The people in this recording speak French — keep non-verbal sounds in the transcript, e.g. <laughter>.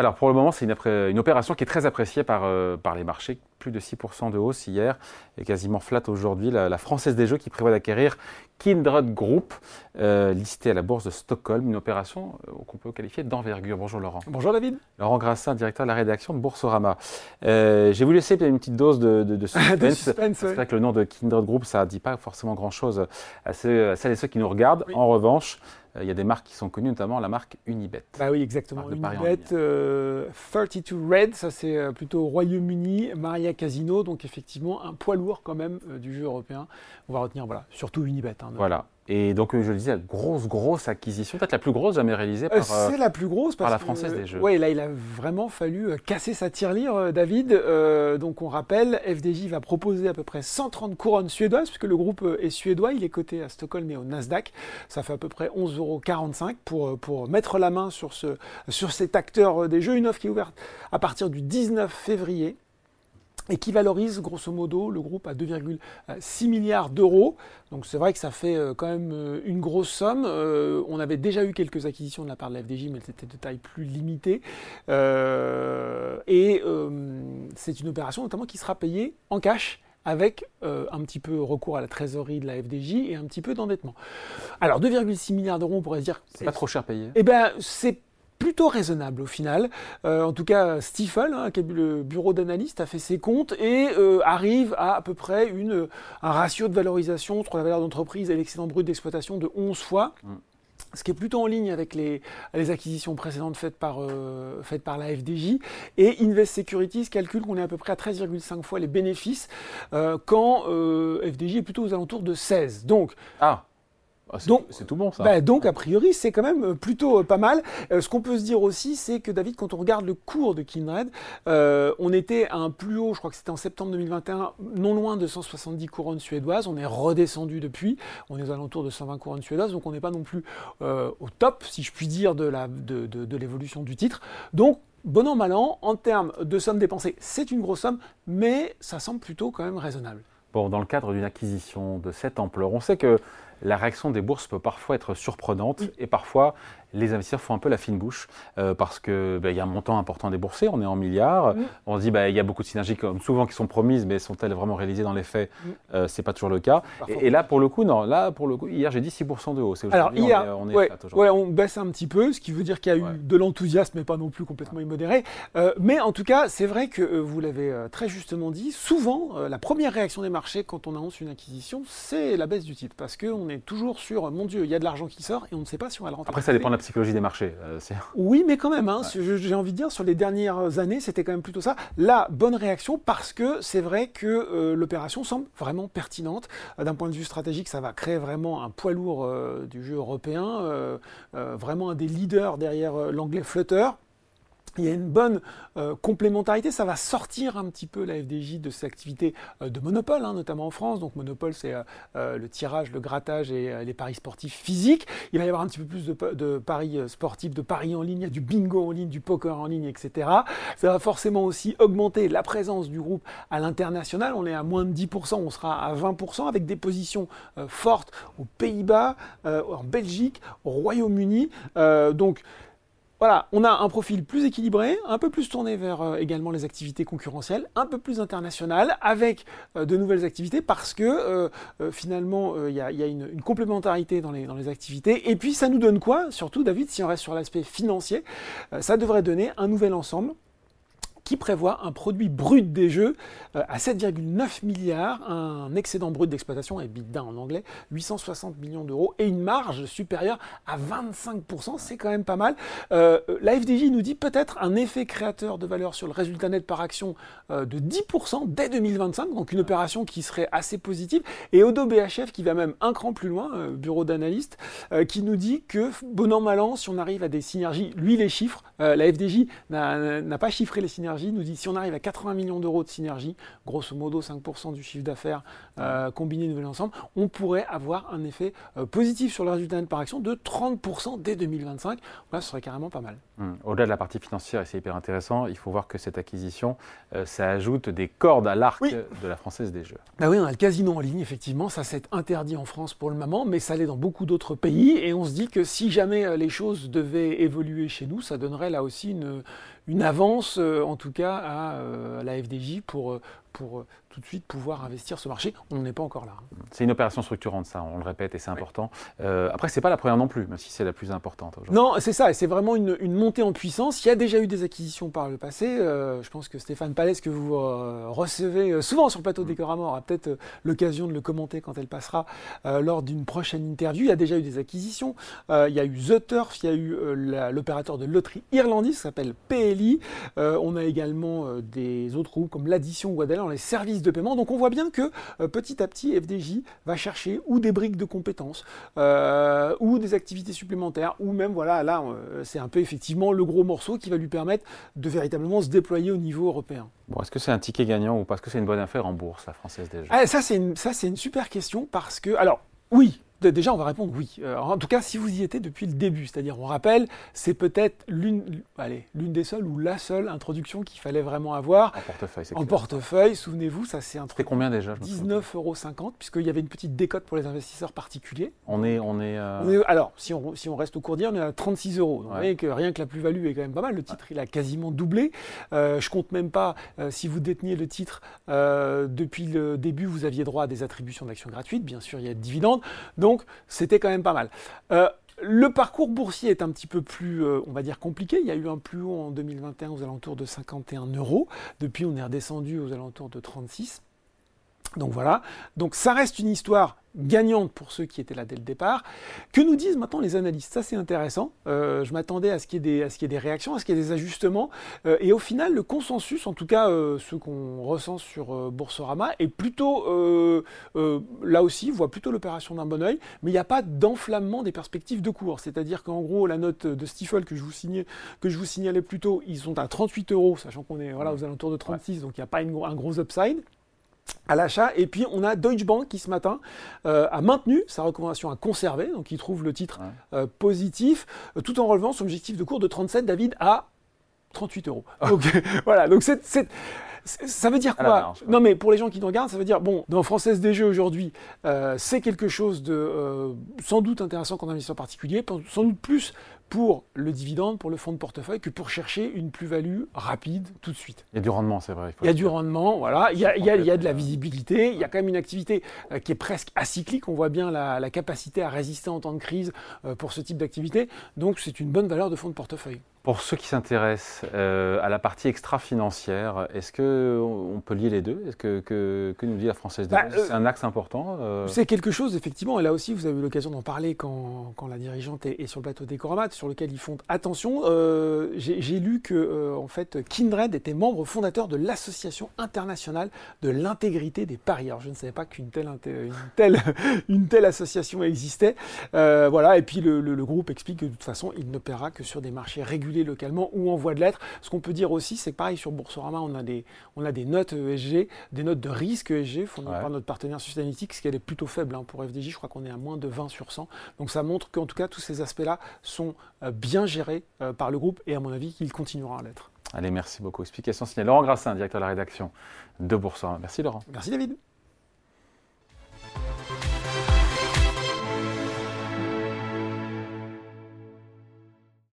Alors pour le moment, c'est une, opération qui est très appréciée par, euh, par les marchés. Plus de 6% de hausse hier et quasiment flat aujourd'hui. La, Française des Jeux qui prévoit d'acquérir Kindred Group, euh, listé à la bourse de Stockholm. Une opération euh, qu'on peut qualifier d'envergure. Bonjour Laurent. Bonjour David. Laurent Grassin, directeur de la rédaction de Boursorama. J'ai voulu laisser une petite dose de, de, <laughs> suspense. c'est vrai que le nom de Kindred Group, ça ne dit pas forcément grand-chose à, celles et ceux qui nous regardent. En revanche, euh, il y a des marques qui sont connues, notamment la marque Unibet. Bah oui, exactement. Unibet, 32 euh, Red, ça c'est euh, plutôt Royaume-Uni, Maria Casino, donc effectivement un poids lourd quand même du jeu européen. On va retenir, voilà, surtout Unibet. Hein, voilà. Et donc, euh, je le disais, grosse, grosse acquisition, peut-être la plus grosse jamais réalisée par, euh, la plus grosse par la Française des Jeux. Oui, là, il a vraiment fallu euh, casser sa tirelire, David. donc, on rappelle, FDJ va proposer à peu près 130 couronnes suédoises, puisque le groupe est suédois, il est coté à Stockholm et au Nasdaq. Ça fait à peu près 11,45 euros pour, pour mettre la main sur, ce, sur cet acteur des Jeux. Une offre qui est ouverte à partir du 19 février et qui valorise grosso modo le groupe à 2,6 milliards d'euros. Donc c'est vrai que ça fait euh, quand même euh, une grosse somme. Euh, on avait déjà eu quelques acquisitions de la part de la FDJ, mais c'était de taille plus limitée. et c'est une opération notamment qui sera payée en cash avec un petit peu recours à la trésorerie de la FDJ et un petit peu d'endettement. Alors 2,6 milliards d'euros, on pourrait se dire... C'est pas trop cher payé Eh bien, c'est plutôt raisonnable au final. Euh, en tout cas, Stifel, hein, qui est le bureau d'analyste, a fait ses comptes et euh, arrive à à peu près une, un ratio de valorisation entre la valeur d'entreprise et l'excédent brut d'exploitation de 11 fois. Mm. ce qui est plutôt en ligne avec les, les acquisitions précédentes faites par, euh, faites par la FDJ. Et Invest Securities calcule qu'on est à peu près à 13,5 fois les bénéfices, quand FDJ est plutôt aux alentours de 16. Donc, ah. Ah, donc, c'est tout bon ça. Bah, donc a priori c'est quand même euh, plutôt euh, pas mal. Euh, ce qu'on peut se dire aussi c'est que David quand on regarde le cours de Kindred, on était à un plus haut, je crois que c'était en septembre 2021, non loin de 170 couronnes suédoises. On est redescendu depuis, on est aux alentours de 120 couronnes suédoises, donc on n'est pas non plus au top si je puis dire de, la, de, de l'évolution du titre. Donc bon an mal an, en termes de somme dépensée, c'est une grosse somme, mais ça semble plutôt quand même raisonnable. Bon, dans le cadre d'une acquisition de cette ampleur, on sait que la réaction des bourses peut parfois être surprenante et parfois les investisseurs font un peu la fine bouche euh, parce qu'il ben, y a un montant important déboursé, on est en milliards. On se dit bah, il y a beaucoup de synergies comme souvent qui sont promises, mais sont-elles vraiment réalisées dans les faits? Euh, C'est pas toujours le cas. Et, là pour le coup, non, là pour le coup, hier j'ai dit 6% de hausse. Alors hier, on, est, ouais, on baisse un petit peu, ce qui veut dire qu'il y a eu de l'enthousiasme, mais pas non plus complètement immodéré. Euh, mais en tout cas, c'est vrai que vous l'avez très justement dit. Souvent, la première réaction des marchés quand on annonce une acquisition, c'est la baisse du titre parce qu'on est toujours sur mon Dieu, il y a de l'argent qui sort et on ne sait pas si on va le rentrer. Après, ça dépend de la psychologie des marchés. Euh, oui, mais quand même, hein, j'ai envie de dire, sur les dernières années, c'était quand même plutôt ça. La bonne réaction parce que c'est vrai que euh, l'opération semble vraiment pertinente. Euh, d'un point de vue stratégique, ça va créer vraiment un poids lourd du jeu européen, vraiment un des leaders derrière l'anglais Flutter il y a une bonne euh, complémentarité, ça va sortir un petit peu la FDJ de ses activités euh, de monopole, hein, notamment en France. Donc monopole, c'est euh, le tirage, le grattage et les paris sportifs physiques. Il va y avoir un petit peu plus de, paris sportifs, de paris en ligne, il y a du bingo en ligne, du poker en ligne, etc. Ça va forcément aussi augmenter la présence du groupe à l'international. On est à moins de 10%, on sera à 20% avec des positions fortes aux Pays-Bas, en Belgique, au Royaume-Uni. donc voilà, on a un profil plus équilibré, un peu plus tourné vers euh, également les activités concurrentielles, un peu plus international, avec euh, de nouvelles activités, parce que euh, finalement, il y a, une, complémentarité dans les, dans les activités. Et puis, ça nous donne quoi Surtout, David, si on reste sur l'aspect financier, ça devrait donner un nouvel ensemble qui prévoit un produit brut des jeux euh, à 7,9 milliards, un excédent brut d'exploitation, EBITDA en anglais, 860 millions d'euros, et une marge supérieure à 25%, c'est quand même pas mal. Euh, la FDJ nous dit peut-être un effet créateur de valeur sur le résultat net par action euh, de 10% dès 2025, donc une opération qui serait assez positive, et Odo BHF qui va même un cran plus loin, bureau d'analyste, qui nous dit que bon an mal an, si on arrive à des synergies, lui les chiffres, la FDJ n'a pas chiffré les synergies, nous dit si on arrive à 80 millions d'euros de synergie, grosso modo 5% du chiffre d'affaires euh, combiné nouvel ensemble, on pourrait avoir un effet euh, positif sur le résultat net par action de 30% dès 2025. Là, ce serait carrément pas mal. Hum, au-delà de la partie financière, et c'est hyper intéressant, il faut voir que cette acquisition, euh, ça ajoute des cordes à l'arc de la Française des Jeux. Bah oui, on a le casino en ligne, effectivement, ça c'est interdit en France pour le moment, mais ça l'est dans beaucoup d'autres pays, et on se dit que si jamais euh, les choses devaient évoluer chez nous, ça donnerait là aussi une, une avance, euh, en tout cas, à, la FDJ pour, pour tout de suite pouvoir investir ce marché. On n'en est pas encore là. Hein. C'est une opération structurante, ça, on le répète, et c'est important. Euh, après, c'est pas la première non plus, même si c'est la plus importante Non, c'est ça, et c'est vraiment une, montée en puissance. Il y a déjà eu des acquisitions par le passé. Euh, je pense que Stéphane Palès, que vous euh, recevez euh, souvent sur le plateau des mort, a peut-être l'occasion de le commenter quand elle passera lors d'une prochaine interview. Il y a déjà eu des acquisitions. il y a eu The Turf, il y a eu l'opérateur de loterie irlandais, qui s'appelle PLI. on a également des autres groupes comme l'addition les services de paiement. Donc on voit bien que euh, petit à petit, FDJ va chercher ou des briques de compétences, euh, ou des activités supplémentaires, ou même, voilà, là, euh, c'est un peu effectivement le gros morceau qui va lui permettre de véritablement se déployer au niveau européen. Bon, est-ce que c'est un ticket gagnant ou parce que c'est une bonne affaire en bourse, la Française Jeux ah, Ça, c'est une, une super question parce que, alors, oui, Déjà, on va répondre oui. Euh, en tout cas, si vous y étiez depuis le début, c'est-à-dire, on rappelle, c'est peut-être l'une, allez, l'une des seules ou la seule introduction qu'il fallait vraiment avoir. En portefeuille, c'est En portefeuille, souvenez-vous, ça c'est un C'était combien déjà 19,50 euros, puisqu'il y avait une petite décote pour les investisseurs particuliers. On est, on est, euh, alors, si on, si on reste au cours d'hier, on est à 36 euros. Vous voyez que rien que la plus-value est quand même pas mal. Le titre, il a quasiment doublé. Euh, je compte même pas si vous déteniez le titre depuis le début, vous aviez droit à des attributions d'actions gratuites. Bien sûr, il y a de dividendes. Donc, c'était quand même pas mal. Euh, le parcours boursier est un petit peu plus, euh, on va dire, compliqué. Il y a eu un plus haut en 2021 aux alentours de 51 euros. Depuis, on est redescendu aux alentours de 36. Donc voilà. Donc ça reste une histoire gagnante pour ceux qui étaient là dès le départ. Que nous disent maintenant les analystes? Ça, c'est intéressant. Euh, je m'attendais à ce qu'il y, ait des, des réactions, à ce qu'il y ait des ajustements. Euh, et au final, le consensus, en tout cas euh, ceux qu'on ressent sur Boursorama, est plutôt, là aussi, voit plutôt l'opération d'un bon oeil, mais il n'y a pas d'enflammement des perspectives de cours. C'est-à-dire qu'en gros, la note de Stifel que je vous, signais, que je vous signalais plus tôt, ils sont à 38 euros, sachant qu'on est voilà, aux alentours de 36, donc il n'y a pas un gros upside à l'achat. Et puis on a Deutsche Bank qui ce matin euh, a maintenu sa recommandation à conserver, donc il trouve le titre euh, positif, euh, tout en relevant son objectif de cours de 37, David, à 38 euros. Donc <laughs> voilà, donc c'est ça veut dire quoi Non, mais pour les gens qui nous regardent, ça veut dire bon, dans Française des Jeux aujourd'hui, c'est quelque chose de sans doute intéressant qu'en investisseur particulier, sans doute plus pour le dividende, pour le fonds de portefeuille, que pour chercher une plus-value rapide tout de suite. Il y a du rendement, c'est vrai. Il, y a du rendement, voilà. Il y a, il, y a, de la visibilité. Il y a quand même une activité euh, qui est presque acyclique. On voit bien la, capacité à résister en temps de crise euh, pour ce type d'activité. Donc c'est une bonne valeur de fonds de portefeuille. Pour ceux qui s'intéressent euh, à la partie extra-financière, est-ce qu'on peut lier les deux? Est-ce que, que, nous dit la Française des bah, C'est un axe important C'est quelque chose, effectivement. Et là aussi, vous avez eu l'occasion d'en parler quand, quand, la dirigeante est, sur le plateau des Coromat sur lequel ils font attention. Euh, j'ai lu que euh, en fait Kindred était membre fondateur de l'Association internationale de l'intégrité des paris. Alors je ne savais pas qu'une telle, une telle, <laughs> une telle association existait. Euh, voilà. Et puis le, le, groupe explique que de toute façon, il n'opérera que sur des marchés localement ou en voie de l'être. Ce qu'on peut dire aussi, c'est que pareil sur Boursorama, on a des, on a des notes ESG, des notes de risque ESG fournies par notre partenaire Sustainalytics, ce qui est plutôt faible hein, pour FDJ. Je crois qu'on est à moins de 20 sur 100. Donc ça montre qu'en tout cas tous ces aspects-là sont euh, bien géré euh, par le groupe et à mon avis qu'il continuera à l'être. Allez, merci beaucoup. Explication signée. Laurent Grassin, directeur de la rédaction de Boursorama. Merci Laurent. Merci David.